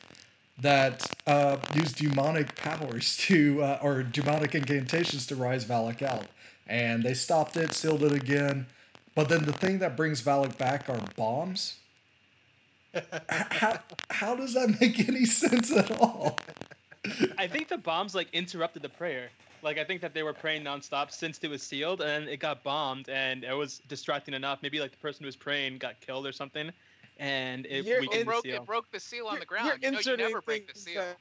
that uh, used demonic powers to, uh, or demonic incantations to rise Valak out. And they stopped it, sealed it again. But then the thing that brings Valak back are bombs. How, how does that make any sense at all? I think the bombs like interrupted the prayer. Like I think that they were praying nonstop since it was sealed, and it got bombed, and it was distracting enough. Maybe like the person who was praying got killed or something, and it You're It broke, seal. it broke the seal on the You're- ground. You're You know, you never break the seal. that-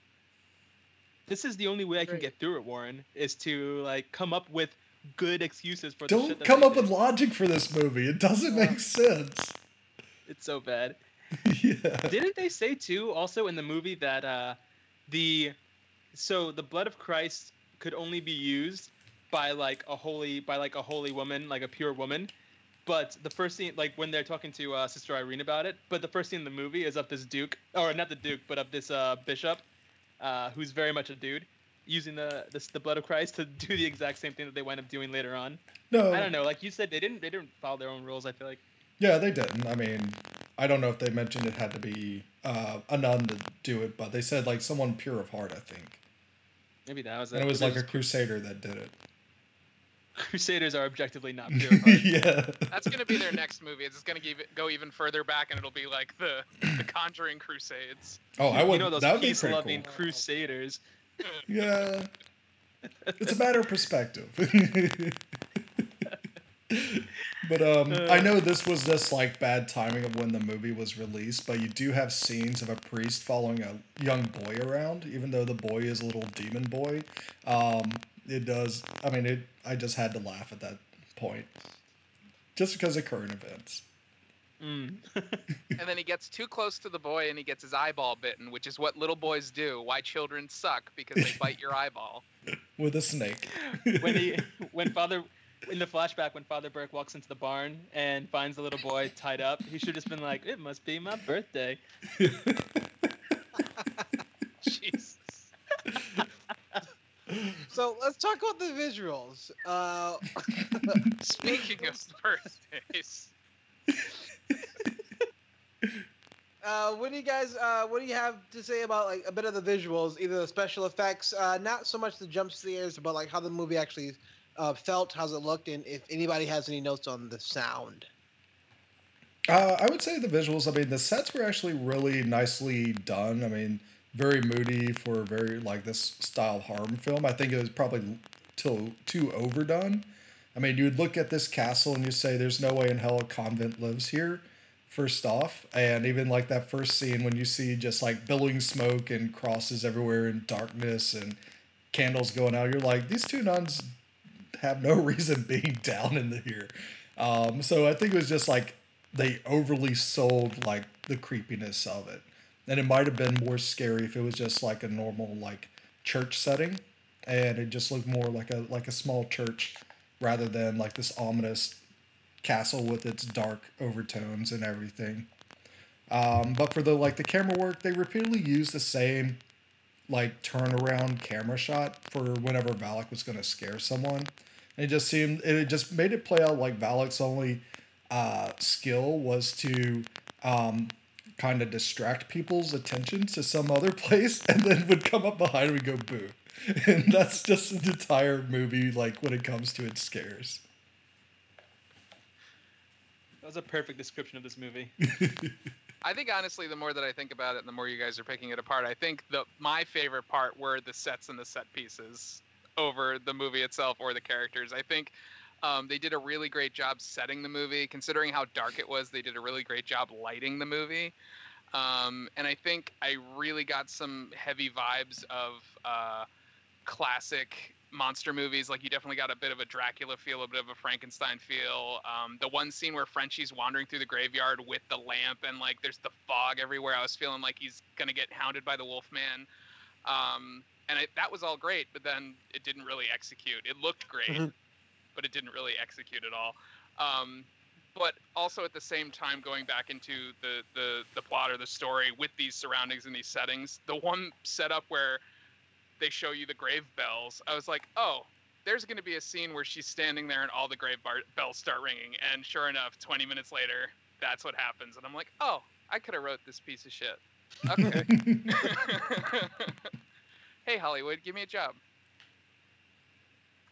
This is the only way I can Right. get through it, Warren, is to like come up with good excuses for Don't come up did. with logic for this movie. It doesn't make sense. It's so bad. yeah. Didn't they say too also in the movie that uh the so the blood of Christ could only be used by like a holy by like a holy woman, like a pure woman. But the first scene, like when they're talking to uh, Sister Irene about it, but the first scene in the movie is of this duke, or not the duke, but of this uh, bishop, uh, who's very much a dude, using the this, the blood of Christ to do the exact same thing that they wind up doing later on. No. I don't know, like you said, they didn't they didn't follow their own rules. I feel like Yeah, they didn't. I mean, I don't know if they mentioned it had to be uh, a nun to do it, but they said like someone pure of heart, I think. Maybe that was it. And it was like a There's- crusader that did it. Crusaders are objectively not pure. yeah. That's gonna be their next movie. It's gonna give go even further back, and it'll be like the the Conjuring Crusades. Oh, I would. you know those that would be pretty peace-loving cool. crusaders. Yeah. It's a matter of perspective. but um, I know this was just like bad timing of when the movie was released, but you do have scenes of a priest following a young boy around, even though the boy is a little demon boy. Um, it does. I mean, it. I just had to laugh at that point, just because of current events. Mm. And then he gets too close to the boy, and he gets his eyeball bitten, which is what little boys do. Why children suck because they bite your eyeball. With a snake. when he, when Father, in the flashback, when Father Burke walks into the barn and finds the little boy tied up, he should have just been like, "It must be my birthday." Jesus. So let's talk about the visuals. Uh, Speaking of birthdays, uh, what do you guys? Uh, what do you have to say about like a bit of the visuals, either the special effects, uh, not so much the jump scares, but like how the movie actually uh, felt, how's it looked, and if anybody has any notes on the sound. Uh, I would say the visuals. I mean, the sets were actually really nicely done. I mean, very moody for very like this style horror film. I think it was probably too too overdone. I mean, you'd look at this castle and you say, "There's no way in hell a convent lives here." First off, and even like that first scene when you see just like billowing smoke and crosses everywhere and darkness and candles going out, you're like, these two nuns have no reason being down in the here. Um, so I think it was just like they overly sold like the creepiness of it. And it might have been more scary if it was just like a normal like church setting and it just looked more like a like a small church rather than like this ominous castle with its dark overtones and everything. Um, but for the like the camera work, they repeatedly used the same like turnaround camera shot for whenever Valak was going to scare someone. And it just seemed it just made it play out like Valak's only uh, skill was to um, kind of distract people's attention to some other place, and then would come up behind him and go boo. And that's just an entire movie, like when it comes to its scares. That was a perfect description of this movie. I think honestly, the more that I think about it, and the more you guys are picking it apart, I think the my favorite part were the sets and the set pieces over the movie itself or the characters. I think um, they did a really great job setting the movie, considering how dark it was. They did a really great job lighting the movie, um, and I think I really got some heavy vibes of uh, classic monster movies. Like you definitely got a bit of a Dracula feel, a bit of a Frankenstein feel. Um, the one scene where Frenchie's wandering through the graveyard with the lamp and like there's the fog everywhere. I was feeling like he's gonna get hounded by the Wolfman. Um, and it, that was all great, but then it didn't really execute. It looked great, Mhm. but it didn't really execute at all. Um, but also at the same time, going back into the, the the plot or the story with these surroundings and these settings, the one setup where they show you the grave bells, I was like, oh, there's going to be a scene where she's standing there and all the grave bar- bells start ringing, and sure enough, 20 minutes later, that's what happens, and I'm like, oh, I could have wrote this piece of shit. Okay. hey Hollywood, give me a job.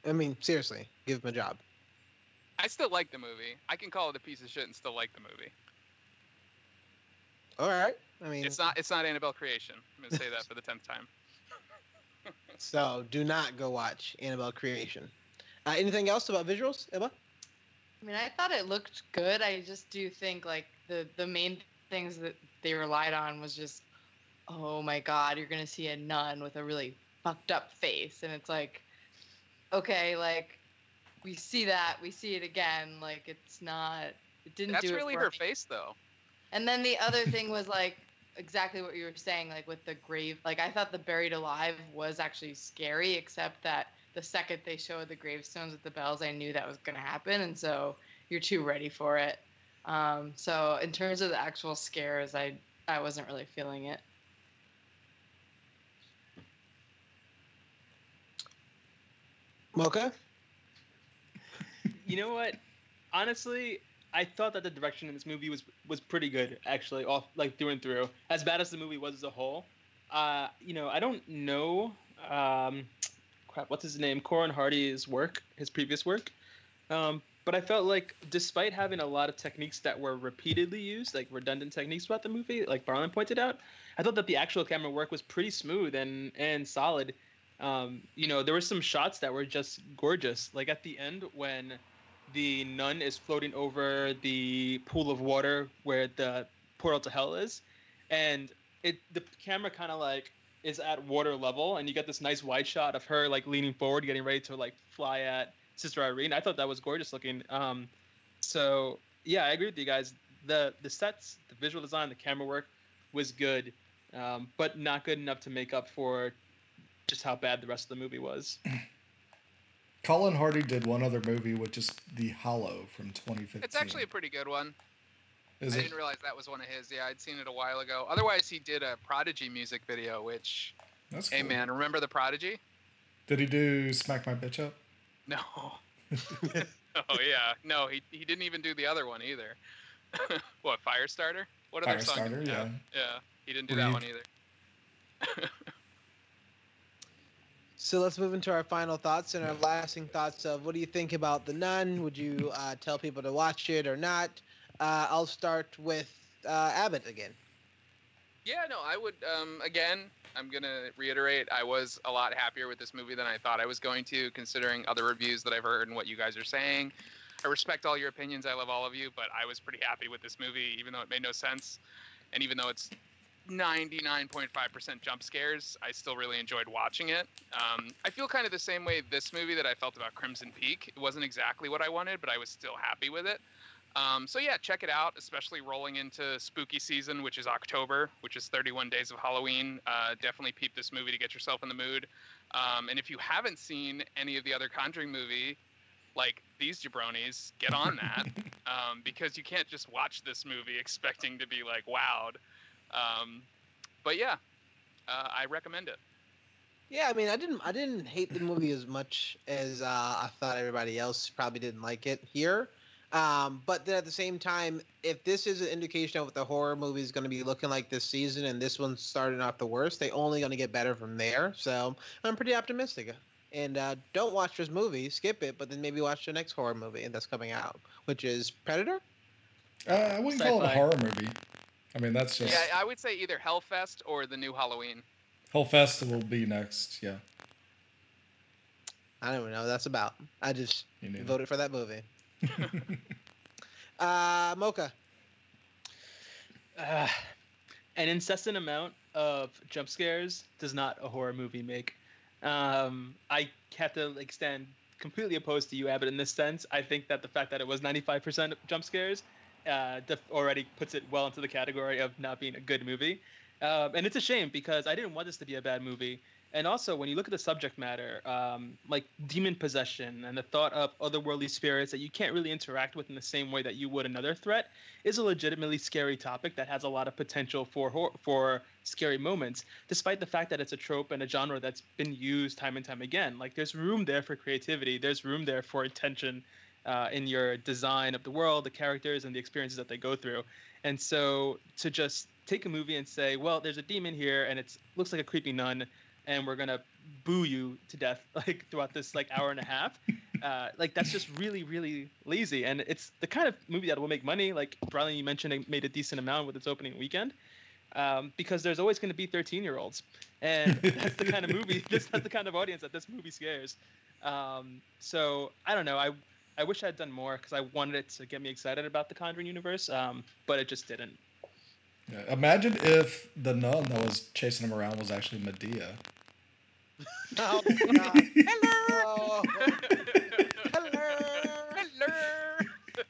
I mean, seriously, give him a job. I still like the movie. I can call it a piece of shit and still like the movie. All right. I mean, It's not. It's not Annabelle creation. I'm gonna say that for the tenth time. So do not go watch Annabelle Creation. Uh, anything else about visuals, Emma? I mean, I thought it looked good. I just do think like the the main things that they relied on was just, oh my god, you're gonna see a nun with a really fucked up face, and it's like, okay, like we see that, we see it again. Like it's not, it didn't That's do really it for her me. face, though. And then the other thing was like exactly what you were saying, like with the grave. Like I thought the buried alive was actually scary, except that the second they showed the gravestones with the bells, I knew that was gonna happen, and so you're too ready for it. Um, so in terms of the actual scares, I I wasn't really feeling it. Mocha? You know what? Honestly, I thought that the direction in this movie was was pretty good, actually, off like through and through. As bad as the movie was as a whole, uh, you know, I don't know, um, crap, what's his name? Corin Hardy's work, his previous work, um, but I felt like despite having a lot of techniques that were repeatedly used, like redundant techniques throughout the movie, like Barlin pointed out, I thought that the actual camera work was pretty smooth and and solid. Um, you know, there were some shots that were just gorgeous. Like at the end when the nun is floating over the pool of water where the portal to hell is, and it the camera kind of like is at water level, and you get this nice wide shot of her like leaning forward, getting ready to like fly at Sister Irene. I thought that was gorgeous looking. Um, so yeah, I agree with you guys. The the sets, the visual design, the camera work was good, um, but not good enough to make up for just how bad the rest of the movie was. Corin Hardy did one other movie, which is The Hollow from 2015. It's actually a pretty good one. Is I it? didn't realize that was one of his. Yeah, I'd seen it a while ago. Otherwise, he did a Prodigy music video, which, That's hey cool. man, remember the Prodigy? Did he do Smack My Bitch Up? No. oh yeah, no, he he didn't even do the other one either. what Firestarter? What other song? Firestarter, he yeah. have? Yeah, he didn't do Were that you- one either. So let's move into our final thoughts and our lasting thoughts of what do you think about the Nun? Would you uh, tell people to watch it or not? Uh, I'll start with uh, Abbott again. Yeah, no, I would. Um, again, I'm gonna reiterate. I was a lot happier with this movie than I thought I was going to, considering other reviews that I've heard and what you guys are saying. I respect all your opinions. I love all of you, but I was pretty happy with this movie, even though it made no sense, and even though it's 99.5% jump scares, I still really enjoyed watching it. Um, I feel kind of the same way this movie that I felt about Crimson Peak. It wasn't exactly what I wanted, but I was still happy with it. Um, so yeah, check it out, especially rolling into spooky season, which is October, which is 31 days of Halloween. Uh, definitely peep this movie to get yourself in the mood. Um, and if you haven't seen any of the other Conjuring movie, like these jabronis, get on that um, because you can't just watch this movie expecting to be like wowed. Um, but yeah, uh, I recommend it. Yeah, I mean, I didn't, I didn't hate the movie as much as uh, I thought everybody else probably didn't like it here. Um, but then at the same time, if this is an indication of what the horror movie is going to be looking like this season, and this one's starting off the worst, they only going to get better from there. So I'm pretty optimistic. And uh, don't watch this movie, skip it, but then maybe watch the next horror movie that's coming out, which is Predator. Uh, I wouldn't call it a horror movie. I mean, that's just Yeah, I would say either Hellfest or the new Halloween. Hellfest will be next. Yeah, I don't even know what that's about. I just voted for that movie. Uh, Mocha. Uh, an incessant amount of jump scares does not a horror movie make. Um, I have to like stand completely opposed to you, Abbott, in this sense. I think that the fact that it was 95% jump scares uh, def- already puts it well into the category of not being a good movie. Um, and it's a shame because I didn't want this to be a bad movie. And also, when you look at the subject matter, um, like demon possession and the thought of otherworldly spirits that you can't really interact with in the same way that you would another threat, is a legitimately scary topic that has a lot of potential for hor- for scary moments, despite the fact that it's a trope and a genre that's been used time and time again. Like there's room there for creativity, there's room there for intention uh, in your design of the world, the characters, and the experiences that they go through. And so to just take a movie and say, well, there's a demon here and it looks like a creepy nun, and we're gonna boo you to death like throughout this like hour and a half uh, like that's just really really lazy. And it's the kind of movie that will make money like Brian you mentioned it made a decent amount with its opening weekend um, because there's always going to be 13 year olds and that's the kind of movie this that's the kind of audience that this movie scares. Um, so I don't know I I wish I had done more because I wanted it to get me excited about the Conjuring universe um, but it just didn't Yeah, Imagine if the nun that was chasing him around was actually Madea. Oh, God. Hello. Hello. Hello.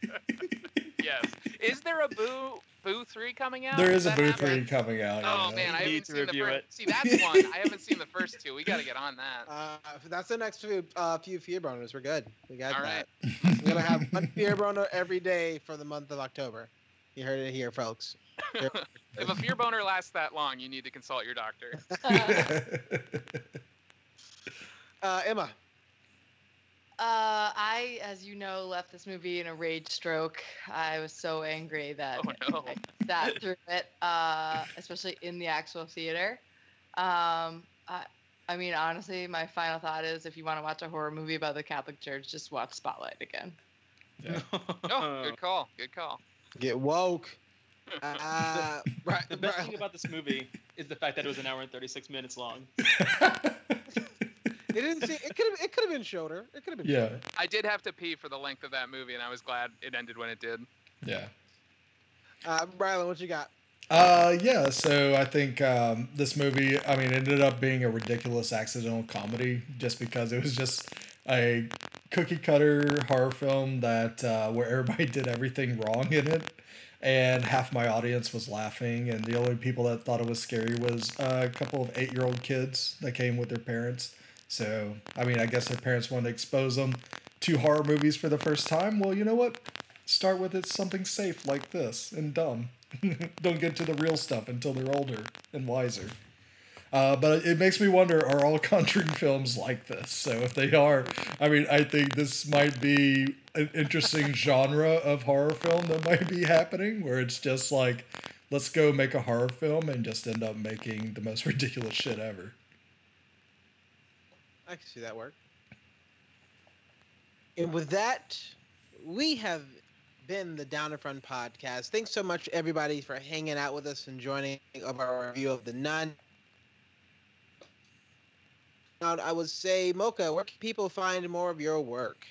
yes. Is there a Boo Boo three coming out? There is Does a that Boo 3 coming out. Oh yeah. man, I Need haven't to seen the review first. it. See, that's one. I haven't seen the first two. We got to get on that. Uh, that's the next few uh, few fear boners. We're good. We got All that. right. We're gonna have one fear boner every day for the month of October. You heard it here, folks. If a fear boner lasts that long, you need to consult your doctor. Uh, Emma. Uh, I, as you know, left this movie in a rage stroke. I was so angry that Oh, no. I sat through it, uh, especially in the actual theater. Um, I, I mean, honestly, my final thought is if you want to watch a horror movie about the Catholic Church, just watch Spotlight again. Yeah. Oh, good call. Good call. Get woke. Uh, right, The best thing about this movie is the fact that it was an hour and 36 minutes long. It didn't see. It could have. It could have been shorter. It could have been. yeah, shorter. I did have to pee for the length of that movie, and I was glad it ended when it did. yeah. Uh, Brylan, what you got? Uh, yeah. So I think um, this movie, I mean, ended up being a ridiculous accidental comedy just because it was just a cookie cutter horror film that uh, where everybody did everything wrong in it, and half my audience was laughing, and the only people that thought it was scary was a couple of eight year old kids that came with their parents. So I mean, I guess their parents wanted to expose them to horror movies for the first time. Well, you know what? Start with it something safe like this and dumb. Don't get to the real stuff until they're older and wiser. Uh, but it makes me wonder: Are all Conjuring films like this? So if they are, I mean, I think this might be an interesting genre of horror film that might be happening, where it's just like, let's go make a horror film and just end up making the most ridiculous shit ever. I can see that work. And with that, we have been the Down in Front podcast. Thanks so much, everybody, for hanging out with us and joining of our review of the Nun. Now, I would say, Mocha, where can people find more of your work?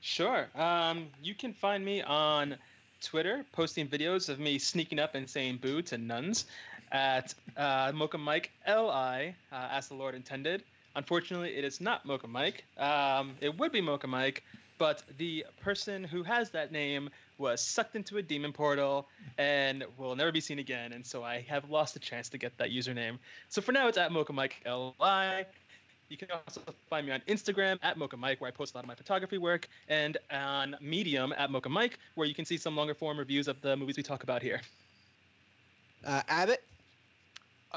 Sure. Um, you can find me on Twitter posting videos of me sneaking up and saying boo to nuns at uh, Mocha Mike Li, uh, as the Lord intended. Unfortunately, it is not Mocha Mike. Um, it would be Mocha Mike, but the person who has that name was sucked into a demon portal and will never be seen again. And so I have lost the chance to get that username. So for now, it's at Mocha Mike Li. You can also find me on Instagram at Mocha Mike, where I post a lot of my photography work, and on Medium at Mocha Mike, where you can see some longer form reviews of the movies we talk about here. Uh, Abbott?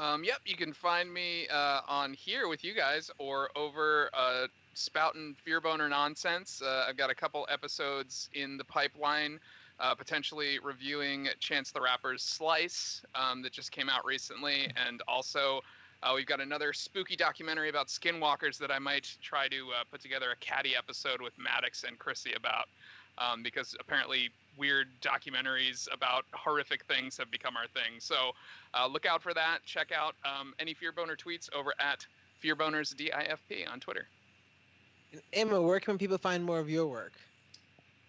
Um, yep, you can find me uh, on here with you guys or over uh, spouting fear boner nonsense. Uh, I've got a couple episodes in the pipeline, uh, potentially reviewing Chance the Rapper's Slice um, that just came out recently, and also uh, we've got another spooky documentary about skinwalkers that I might try to uh, put together a caddy episode with Maddox and Chrissy about. Um, because apparently weird documentaries about horrific things have become our thing. So uh, look out for that. Check out um, any Fear Boner tweets over at Fearboners DIFP on Twitter. And Emma, where can people find more of your work?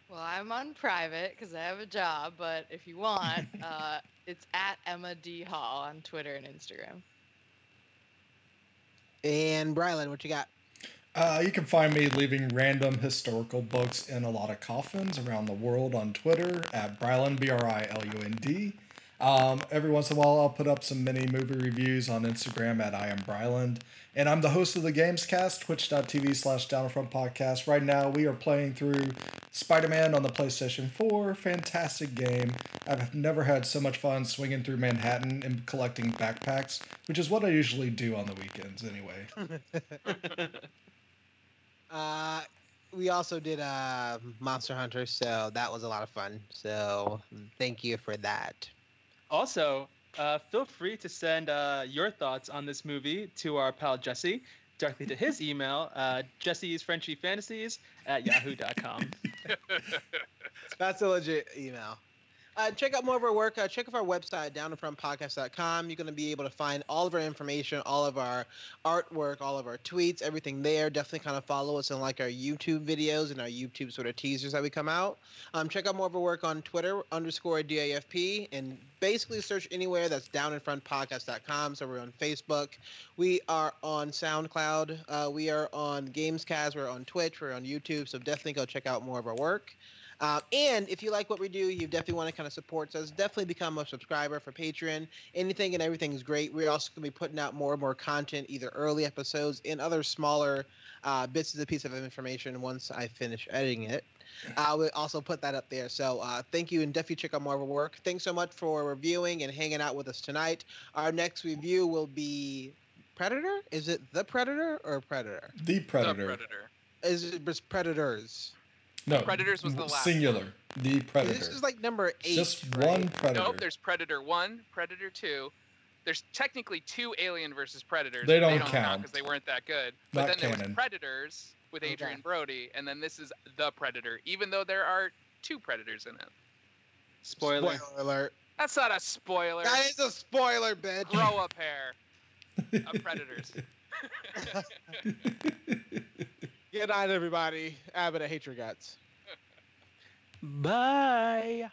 Well, I'm on private because I have a job, but if you want, uh, it's at Emma D Hall on Twitter and Instagram. And Brylan, what you got? Uh, you can find me leaving random historical books in a lot of coffins around the world on Twitter at Bryland, B R I L U N D. Um, every once in a while, I'll put up some mini movie reviews on Instagram at I am Bryland. And I'm the host of the Gamescast, twitch.tv slash Down in Front Podcast. Right now, we are playing through Spider Man on the PlayStation 4. Fantastic game. I've never had so much fun swinging through Manhattan and collecting backpacks, which is what I usually do on the weekends anyway. Uh, we also did uh, Monster Hunter, so that was a lot of fun. So thank you for that. Also, uh, feel free to send uh, your thoughts on this movie to our pal Jesse directly to his email, uh, Jesse's Frenchy Fantasies at yahoo.com. That's a legit email. Uh, check out more of our work. Uh, check out our website, downinfrontpodcast.com. You're going to be able to find all of our information, all of our artwork, all of our tweets, everything there. Definitely kind of follow us and like our YouTube videos and our YouTube sort of teasers that we come out. Um, check out more of our work on Twitter, underscore DIFP, and basically search anywhere that's downinfrontpodcast.com. So we're on Facebook. We are on SoundCloud. Uh, we are on Gamescast. We're on Twitch. We're on YouTube. So definitely go check out more of our work. Uh, and if you like what we do, you definitely want to kind of support us. Definitely become a subscriber for Patreon. Anything and everything is great. We're also going to be putting out more and more content, either early episodes and other smaller uh, bits of a piece of information once I finish editing it. I will also put that up there. So uh, thank you and definitely check out more of our work. Thanks so much for reviewing and hanging out with us tonight. Our next review will be Predator. Is it The Predator or Predator? The The Predator. Predator. Is it just Predators? No, Predators was the last singular. The predator. This is like number eight. just right? one predator. Nope, there's Predator 1, Predator 2. There's technically two Alien versus Predators. They don't they don't count. because they weren't that good. But Not then there canon. was Predators with Okay. Adrien Brody, and then this is the Predator, even though there are two Predators in it. Spoiler. Spoiler alert. That's not a spoiler. That is a spoiler, bitch. Grow a pair of Predators. Good night, everybody. Abbott, I hate your guts. Bye.